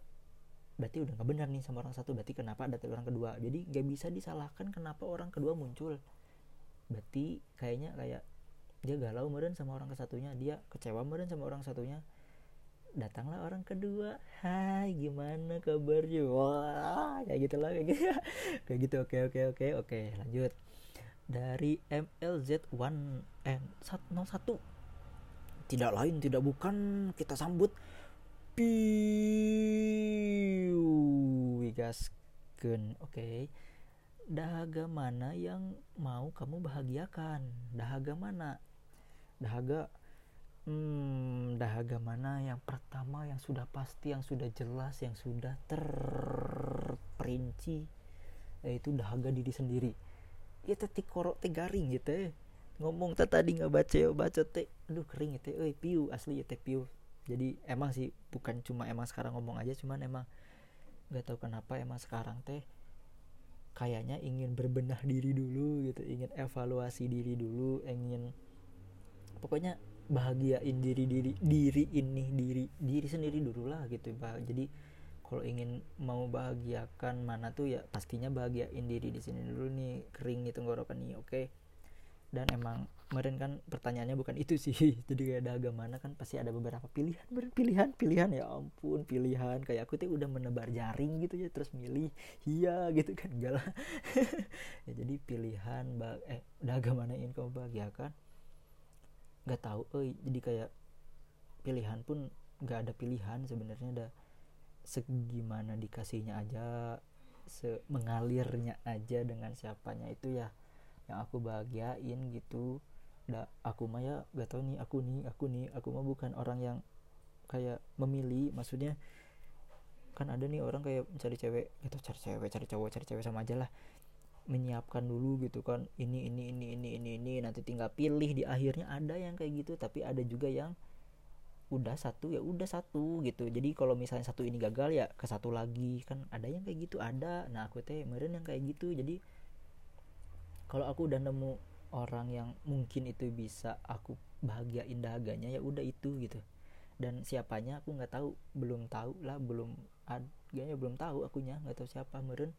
[SPEAKER 1] berarti udah gak benar nih sama orang satu berarti kenapa ada orang kedua? Jadi gak bisa disalahkan kenapa orang kedua muncul. Berarti kayaknya kayak dia galau meren sama orang kesatunya dia kecewa meren sama orang satunya. Datanglah orang kedua hai gimana kabarnya? Wah kayak gitu lah kayak gitu. Kayak gitu oke oke oke oke lanjut dari MLZ1 eh 101 tidak lain tidak bukan kita sambut piu wigaskeun oke. Okay. dahaga mana yang mau kamu bahagiakan? Dahaga mana? Dahaga hmm, dahaga mana yang pertama yang sudah pasti yang sudah jelas yang sudah terperinci yaitu dahaga diri sendiri ya tadi korok teh garing ya ngomong tadi nggak baca baca teh aduh kering gitu eh piu asli ya teh piu. Jadi emang sih bukan cuma emang sekarang ngomong aja cuman emang nggak tahu kenapa emang sekarang teh kayaknya ingin berbenah diri dulu gitu ingin evaluasi diri dulu ingin pokoknya bahagiain diri diri diri ini diri diri sendiri dulu lah gitu bah jadi kalau ingin mau bahagiakan mana tuh ya pastinya bahagiain diri di sini dulu nih kering nih tenggorokan nih oke? Okay? dan emang kemarin kan pertanyaannya bukan itu sih jadi kayak ada agama mana kan pasti ada beberapa pilihan pilihan pilihan. Ya ampun pilihan. Kayak aku tuh udah menebar jaring gitu ya terus milih iya gitu kan enggak lah. Ya jadi pilihan eh udah agama mana ingin kamu bahagiakan? Nggak tahu eh. Jadi kayak pilihan pun nggak ada pilihan sebenarnya ada segimana dikasihnya aja se mengalirnya aja dengan siapanya. Itu ya yang aku bahagiain gitu. Da aku mah ya gak tau nih aku nih aku nih. Aku mah bukan orang yang kayak memilih. Maksudnya kan ada nih orang kayak mencari cewek gitu cari cewek cari cowok cari cewek sama aja lah. Menyiapkan dulu gitu kan. Ini ini ini ini ini ini. Nanti tinggal pilih di akhirnya ada yang kayak gitu. Tapi ada juga yang udah satu ya udah satu gitu. Jadi kalau misalnya satu ini gagal ya ke satu lagi. Kan ada yang kayak gitu ada. Nah aku teh meren yang kayak gitu. Jadi kalau aku udah nemu orang yang mungkin itu bisa aku bahagiain dahaganya ya udah itu gitu. Dan siapanya aku nggak tahu. Belum tahu lah belum adanya belum tahu akunya. Nggak tahu siapa. Meren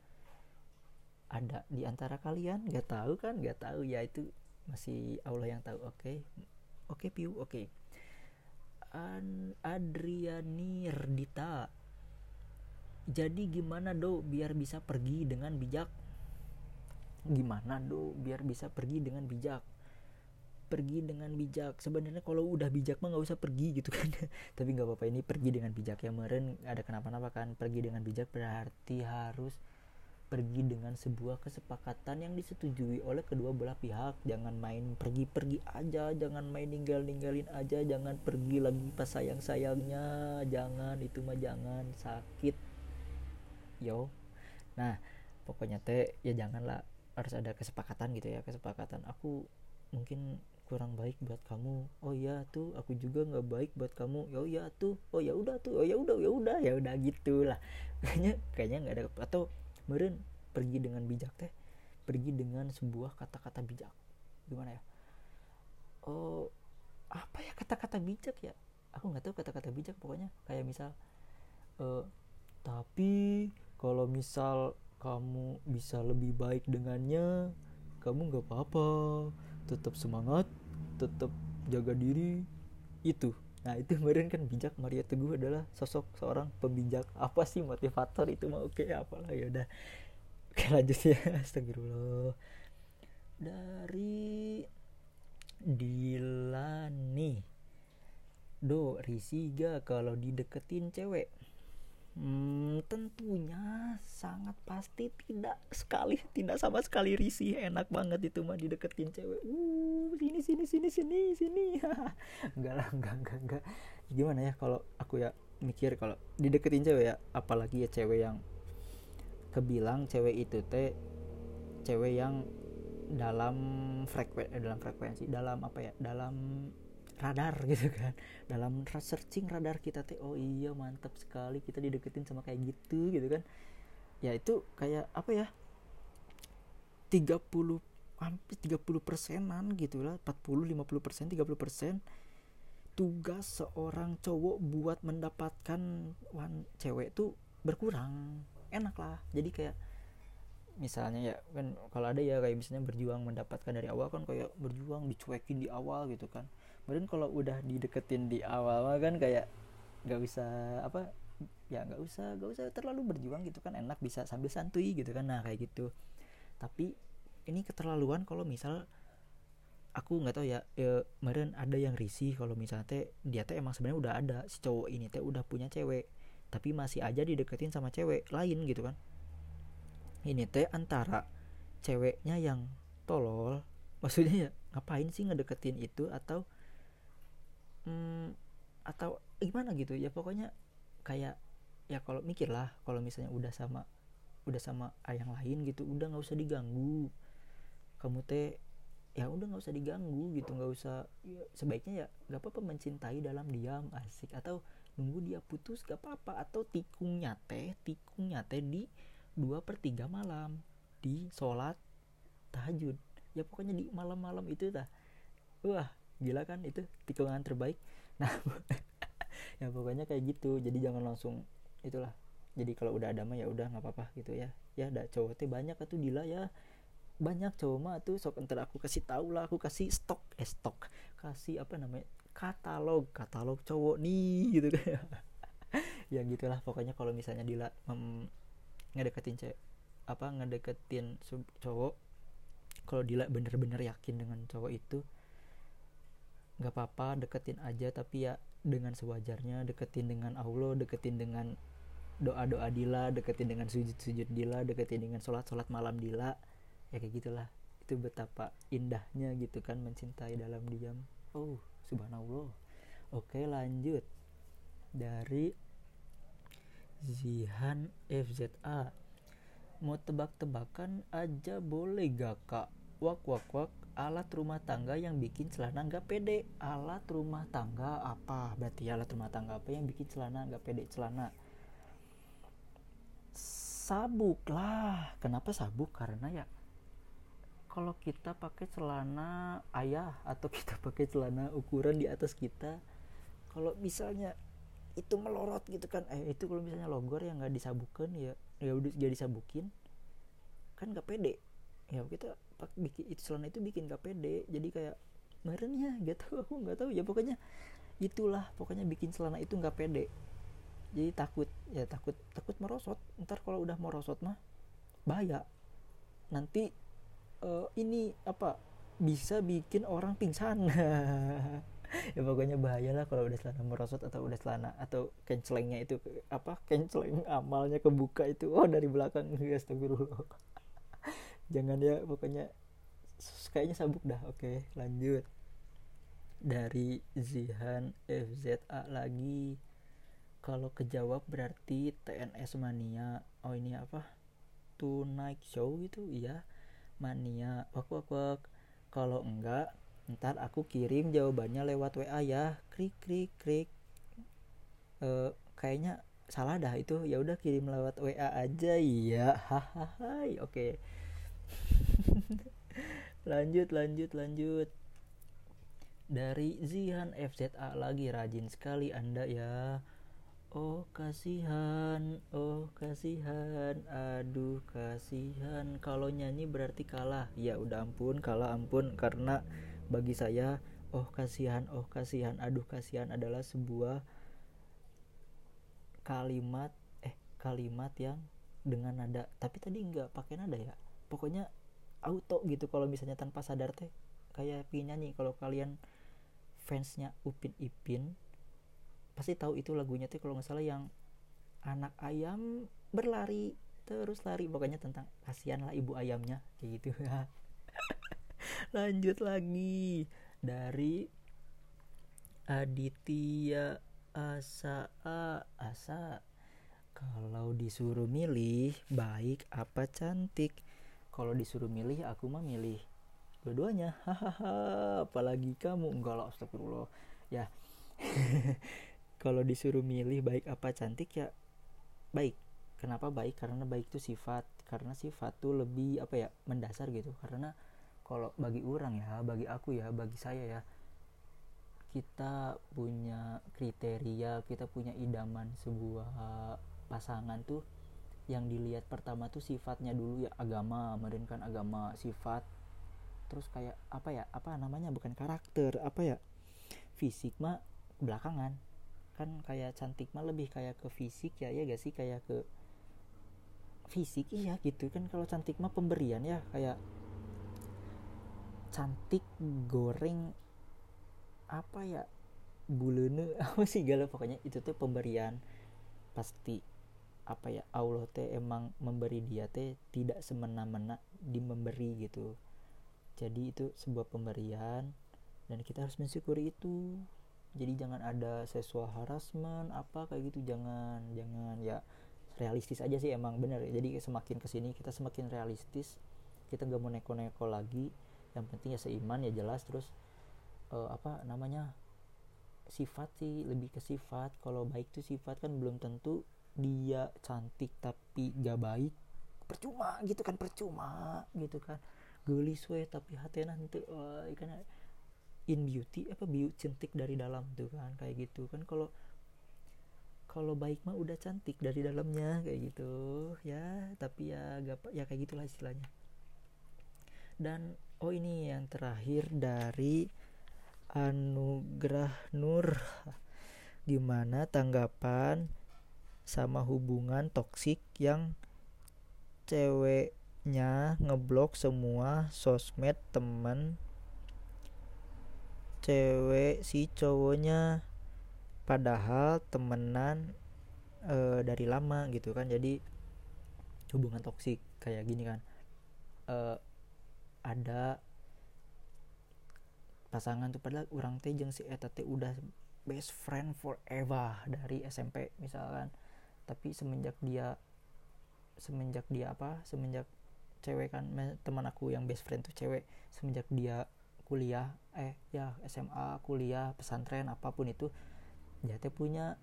[SPEAKER 1] ada di antara kalian. Nggak tahu kan? Nggak tahu. Ya itu masih Allah yang tahu. Oke. Okay. oke okay, piu. Oke. okay. Adriani Rdita jadi gimana do biar bisa pergi dengan bijak? Gimana do biar bisa pergi dengan bijak? Pergi dengan bijak. Sebenarnya kalau udah bijak mah nggak usah pergi gitu kan. Tapi nggak apa-apa ini pergi dengan bijak. Ya meren ada kenapa-napa kan pergi dengan bijak berarti harus pergi dengan sebuah kesepakatan yang disetujui oleh kedua belah pihak. Jangan main pergi-pergi aja jangan main ninggal-ninggalin aja jangan pergi lagi pas sayang-sayangnya. Jangan itu mah jangan sakit. Yo. Nah pokoknya teh ya janganlah harus ada kesepakatan gitu ya kesepakatan. Aku mungkin kurang baik buat kamu. Oh ya tuh aku juga nggak baik buat kamu. Ya ya tuh oh ya udah tuh oh ya udah ya udah ya udah gitulah. Kayaknya kayaknya nggak ada atau meren pergi dengan bijak teh pergi dengan sebuah kata-kata bijak. Gimana ya? Oh apa ya kata-kata bijak ya? Aku nggak tahu kata-kata bijak pokoknya. Kayak misal uh, tapi kalau misal kamu bisa lebih baik dengannya kamu nggak apa-apa. Tetap semangat tetap jaga diri. Itu Nah itu kemarin kan bijak Maria Teguh adalah sosok seorang pembijak. Apa sih motivator itu mah? Oke apalah ya udah. Oke lanjut ya. Astagfirullah. Dari Dilani. Do risiga kalau dideketin cewek Hmm, tentunya sangat pasti tidak sekali tidak sama sekali risih enak banget itu mah dideketin cewek. Uh sini sini sini sini sini. Enggak lah enggak enggak enggak. Gimana ya kalau aku ya mikir kalau dideketin cewek ya apalagi ya cewek yang kebilang cewek itu teh cewek yang dalam frekuensi eh, dalam frekuensi dalam apa ya dalam radar gitu kan. Dalam searching radar kita teh oh iya mantap sekali kita dideketin sama kayak gitu gitu kan. Ya itu kayak apa ya 30 hampir 30 persenan gitu lah 40 50 persen 30 persen tugas seorang cowok buat mendapatkan wan cewek tuh berkurang enak lah. Jadi kayak misalnya ya kan kalau ada ya kayak misalnya berjuang mendapatkan dari awal kan kayak berjuang dicuekin di awal gitu kan kemudian kalau udah dideketin di awal kan kayak nggak bisa apa ya nggak usah nggak usah terlalu berjuang gitu kan enak bisa sambil santuy gitu kan nah kayak gitu. Tapi ini keterlaluan kalau misal aku nggak tahu ya, ya kemarin ada yang risih kalau misalnya teh dia teh emang sebenarnya udah ada si cowok ini teh udah punya cewek tapi masih aja dideketin sama cewek lain gitu kan. Ini teh antara ceweknya yang tolol maksudnya ya ngapain sih ngedeketin itu atau hmm, atau gimana gitu? Ya pokoknya kayak ya kalau mikir lah kalau misalnya udah sama udah sama ayang lain gitu udah nggak usah diganggu. Kamu teh ya udah nggak usah diganggu gitu nggak usah ya, sebaiknya ya nggak apa-apa mencintai dalam diam asik. Atau nunggu dia putus gak apa-apa. Atau tikungnya teh tikungnya teh di dua per tiga malam di sholat tahajud. Ya pokoknya di malam-malam itu dah. Wah gila kan itu tikungan terbaik. Nah ya pokoknya kayak gitu. Jadi jangan langsung itulah. Jadi kalau udah ada mah ya udah nggak apa-apa gitu ya. Ya ada cowok teh banyak tuh gila ya. Banyak cowok mah tuh sok entar aku kasih tahu lah aku kasih stok eh stok. Kasih apa namanya katalog katalog cowok nih gitu kan. Ya gitulah pokoknya kalau misalnya dila mem, ngedeketin cewek apa ngedeketin cowok kalau Dila bener-bener yakin dengan cowok itu nggak apa-apa deketin aja tapi ya dengan sewajarnya deketin dengan Allah deketin dengan doa-doa Dila deketin dengan sujud-sujud Dila deketin dengan sholat-sholat malam Dila. Ya kayak gitulah. Itu betapa indahnya gitu kan mencintai dalam diam. Oh subhanallah. Oke lanjut. Dari Zihan FZA mau tebak-tebakan aja boleh gak kak? Wak wak wak alat rumah tangga yang bikin celana nggak pede. Alat rumah tangga apa? Berarti alat rumah tangga apa yang bikin celana nggak pede? Celana sabuk lah. Kenapa sabuk? Karena ya kalau kita pakai celana ayah atau kita pakai celana ukuran di atas kita kalau misalnya itu melorot gitu kan eh itu kalau misalnya logor yang nggak disabukan ya ya udah jadi sabukin kan nggak pede. Ya kita bikin itu celana itu bikin nggak pede. Jadi kayak merenya gak tahu aku nggak tahu. Ya pokoknya itulah pokoknya bikin celana itu nggak pede. Jadi takut ya takut takut merosot. Ntar kalau udah merosot mah bahaya. Nanti uh, ini apa bisa bikin orang pingsan. Ya pokoknya bahaya lah kalau udah celana merosot atau udah celana atau kencelengnya itu apa kenceleng amalnya kebuka itu. Oh dari belakang astagfirullah jangan ya pokoknya kayaknya sabuk dah. Oke lanjut. Dari Zihan FZA lagi. Kalau kejawab berarti TNS mania. Oh ini apa? Tonight show gitu? Iya. Mania. Wak wak kalau enggak ntar aku kirim jawabannya lewat WA ya. Krik krik krik. E, kayaknya salah dah itu. Ya udah kirim lewat WA aja. Ya hahaha. Oke. okay. lanjut lanjut lanjut. Dari Zihan FZA lagi rajin sekali anda ya. Oh kasihan, oh kasihan, aduh kasihan. Kalau nyanyi berarti kalah. Ya udah ampun, kalah ampun. Karena bagi saya oh kasihan oh kasihan. Aduh kasihan adalah sebuah kalimat eh kalimat yang dengan nada. Tapi tadi nggak pakai nada ya pokoknya auto gitu kalau misalnya tanpa sadar teh kayak pengen nyanyi. Kalau kalian fansnya Upin Ipin pasti tahu itu lagunya tuh kalau nggak salah yang anak ayam berlari terus lari. Pokoknya tentang kasihan lah ibu ayamnya kayak gitu. Lanjut lagi. Dari Aditya Asa Asa. Kalau disuruh milih baik apa cantik kalau disuruh milih aku mah milih dua-duanya. Hahaha apalagi kamu. Enggak lah astagfirullah. Ya. Kalau disuruh milih baik apa cantik ya baik. Kenapa baik? Karena baik itu sifat. Karena sifat tuh lebih apa ya mendasar gitu. Karena kalau bagi orang ya bagi aku ya bagi saya ya kita punya kriteria kita punya idaman sebuah pasangan tuh yang dilihat pertama tuh sifatnya dulu ya agama kan agama sifat. Terus kayak apa ya apa namanya bukan karakter apa ya fisik mah belakangan. Kan kayak cantik mah lebih kayak ke fisik ya ya gak sih? Kayak ke fisik iya gitu kan. Kalau cantik mah pemberian ya kayak cantik goreng apa ya bulene apa sih galau pokoknya itu tuh pemberian. Pasti apa ya Allah teh emang memberi dia teh tidak semena-mena di memberi gitu. Jadi itu sebuah pemberian dan kita harus mensyukuri itu. Jadi jangan ada sesuatu harassment apa kayak gitu jangan jangan ya realistis aja sih emang bener jadi semakin ke sini kita semakin realistis kita gak mau neko-neko lagi. Yang penting ya seiman ya jelas. Terus uh, apa namanya sifat sih lebih ke sifat. Kalau baik tuh sifat kan belum tentu dia cantik tapi gak baik percuma gitu kan percuma gitu kan. Gelis we tapi hati nanti uh, ikan. In beauty apa beauty cantik dari dalam tuh kan kayak gitu kan. Kalau kalau baik mah udah cantik dari dalamnya kayak gitu. Ya tapi ya gak ya kayak gitulah istilahnya. Dan oh ini yang terakhir dari Anugerah Nur. Gimana tanggapan sama hubungan toksik yang ceweknya ngeblok semua sosmed teman cewek si cowoknya. Padahal temenan e, dari lama gitu kan. Jadi hubungan toksik kayak gini kan. E, ada pasangan tuh padahal orang teh jeng si eta teh udah best friend forever dari SMP misalkan tapi semenjak dia semenjak dia apa semenjak cewek kan teman aku yang best friend tuh cewek semenjak dia kuliah eh ya SMA kuliah pesantren apa pun itu dia teh punya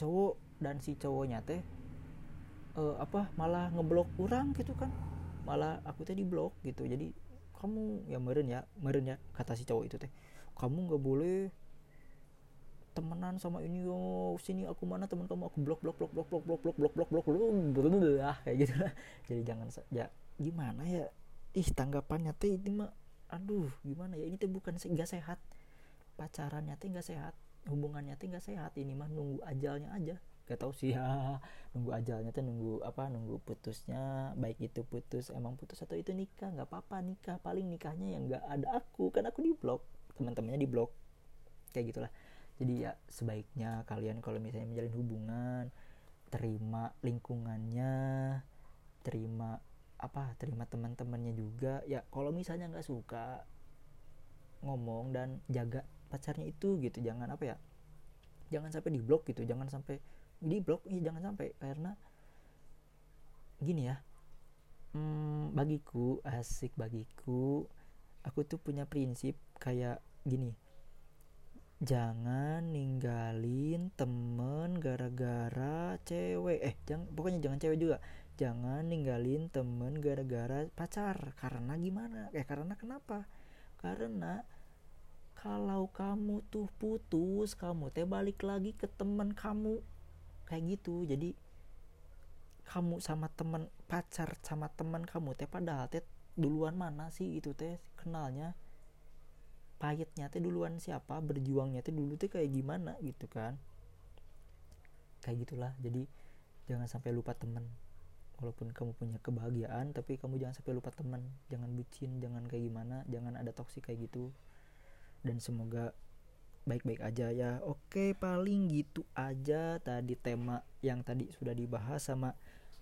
[SPEAKER 1] cowok. Dan si cowoknya teh uh, apa malah ngeblok orang gitu kan. Malah aku teh di blok gitu. Jadi kamu ya meren ya meren ya kata si cowok itu teh. Kamu nggak boleh temenan sama ini yo sini aku mana teman kamu aku blok blok blok blok blok blok blok blok blok blok blok ah kayak gitu lah jadi jangan ya gimana ya ih tanggapannya teh ini mah aduh gimana ya ini tuh bukan nggak sehat pacarannya tuh nggak sehat hubungannya tuh nggak sehat ini mah nunggu ajalnya aja gak tau sih ya nunggu ajalnya tuh nunggu apa nunggu putusnya baik itu putus emang putus atau itu nikah nggak apa-apa nikah paling nikahnya yang nggak ada aku kan aku di blok teman-temannya di blok kayak gitulah jadi ya sebaiknya kalian kalau misalnya menjalin hubungan terima lingkungannya terima apa terima teman-temannya juga. Ya kalau misalnya nggak suka ngomong dan jaga pacarnya itu gitu jangan apa ya jangan sampai di blok gitu jangan sampai di blok iya jangan sampai. Karena gini ya hmm, bagiku asik bagiku aku tuh punya prinsip kayak gini jangan ninggalin temen gara-gara cewek. Eh jangan pokoknya jangan cewek juga. Jangan ninggalin temen gara-gara pacar. Karena gimana? Eh karena kenapa? Karena kalau kamu tuh putus kamu teh balik lagi ke temen kamu. Kayak gitu. Jadi kamu sama temen pacar sama temen kamu teh padahal teh duluan mana sih itu teh kenalnya pahitnya teh duluan siapa berjuangnya teh dulu teh kayak gimana gitu kan. Kayak gitulah jadi jangan sampai lupa temen. Walaupun kamu punya kebahagiaan tapi kamu jangan sampai lupa teman jangan bucin jangan kayak gimana jangan ada toksik kayak gitu. Dan semoga baik-baik aja ya. Oke paling gitu aja tadi tema yang tadi sudah dibahas sama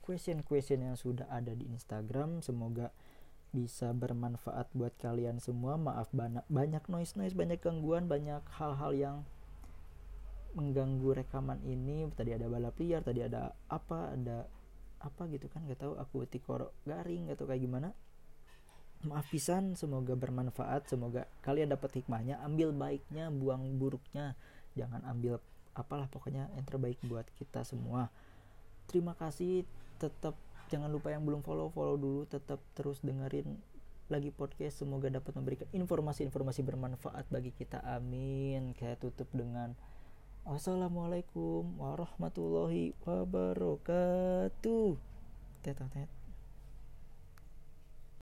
[SPEAKER 1] question-question yang sudah ada di Instagram. Semoga bisa bermanfaat buat kalian semua. Maaf banyak banyak noise noise banyak gangguan banyak hal-hal yang mengganggu rekaman ini. Tadi ada balap liar tadi ada apa ada apa gitu kan gak tahu aku tikoro garing atau kayak gimana. Maaf pisan semoga bermanfaat semoga kalian dapat hikmahnya. Ambil baiknya buang buruknya. Jangan ambil apalah pokoknya yang terbaik buat kita semua. Terima kasih tetap jangan lupa yang belum follow follow dulu tetap terus dengerin lagi podcast semoga dapat memberikan informasi-informasi bermanfaat bagi kita amin kayak tutup dengan Wassalamualaikum warahmatullahi wabarakatuh. Tet, tet.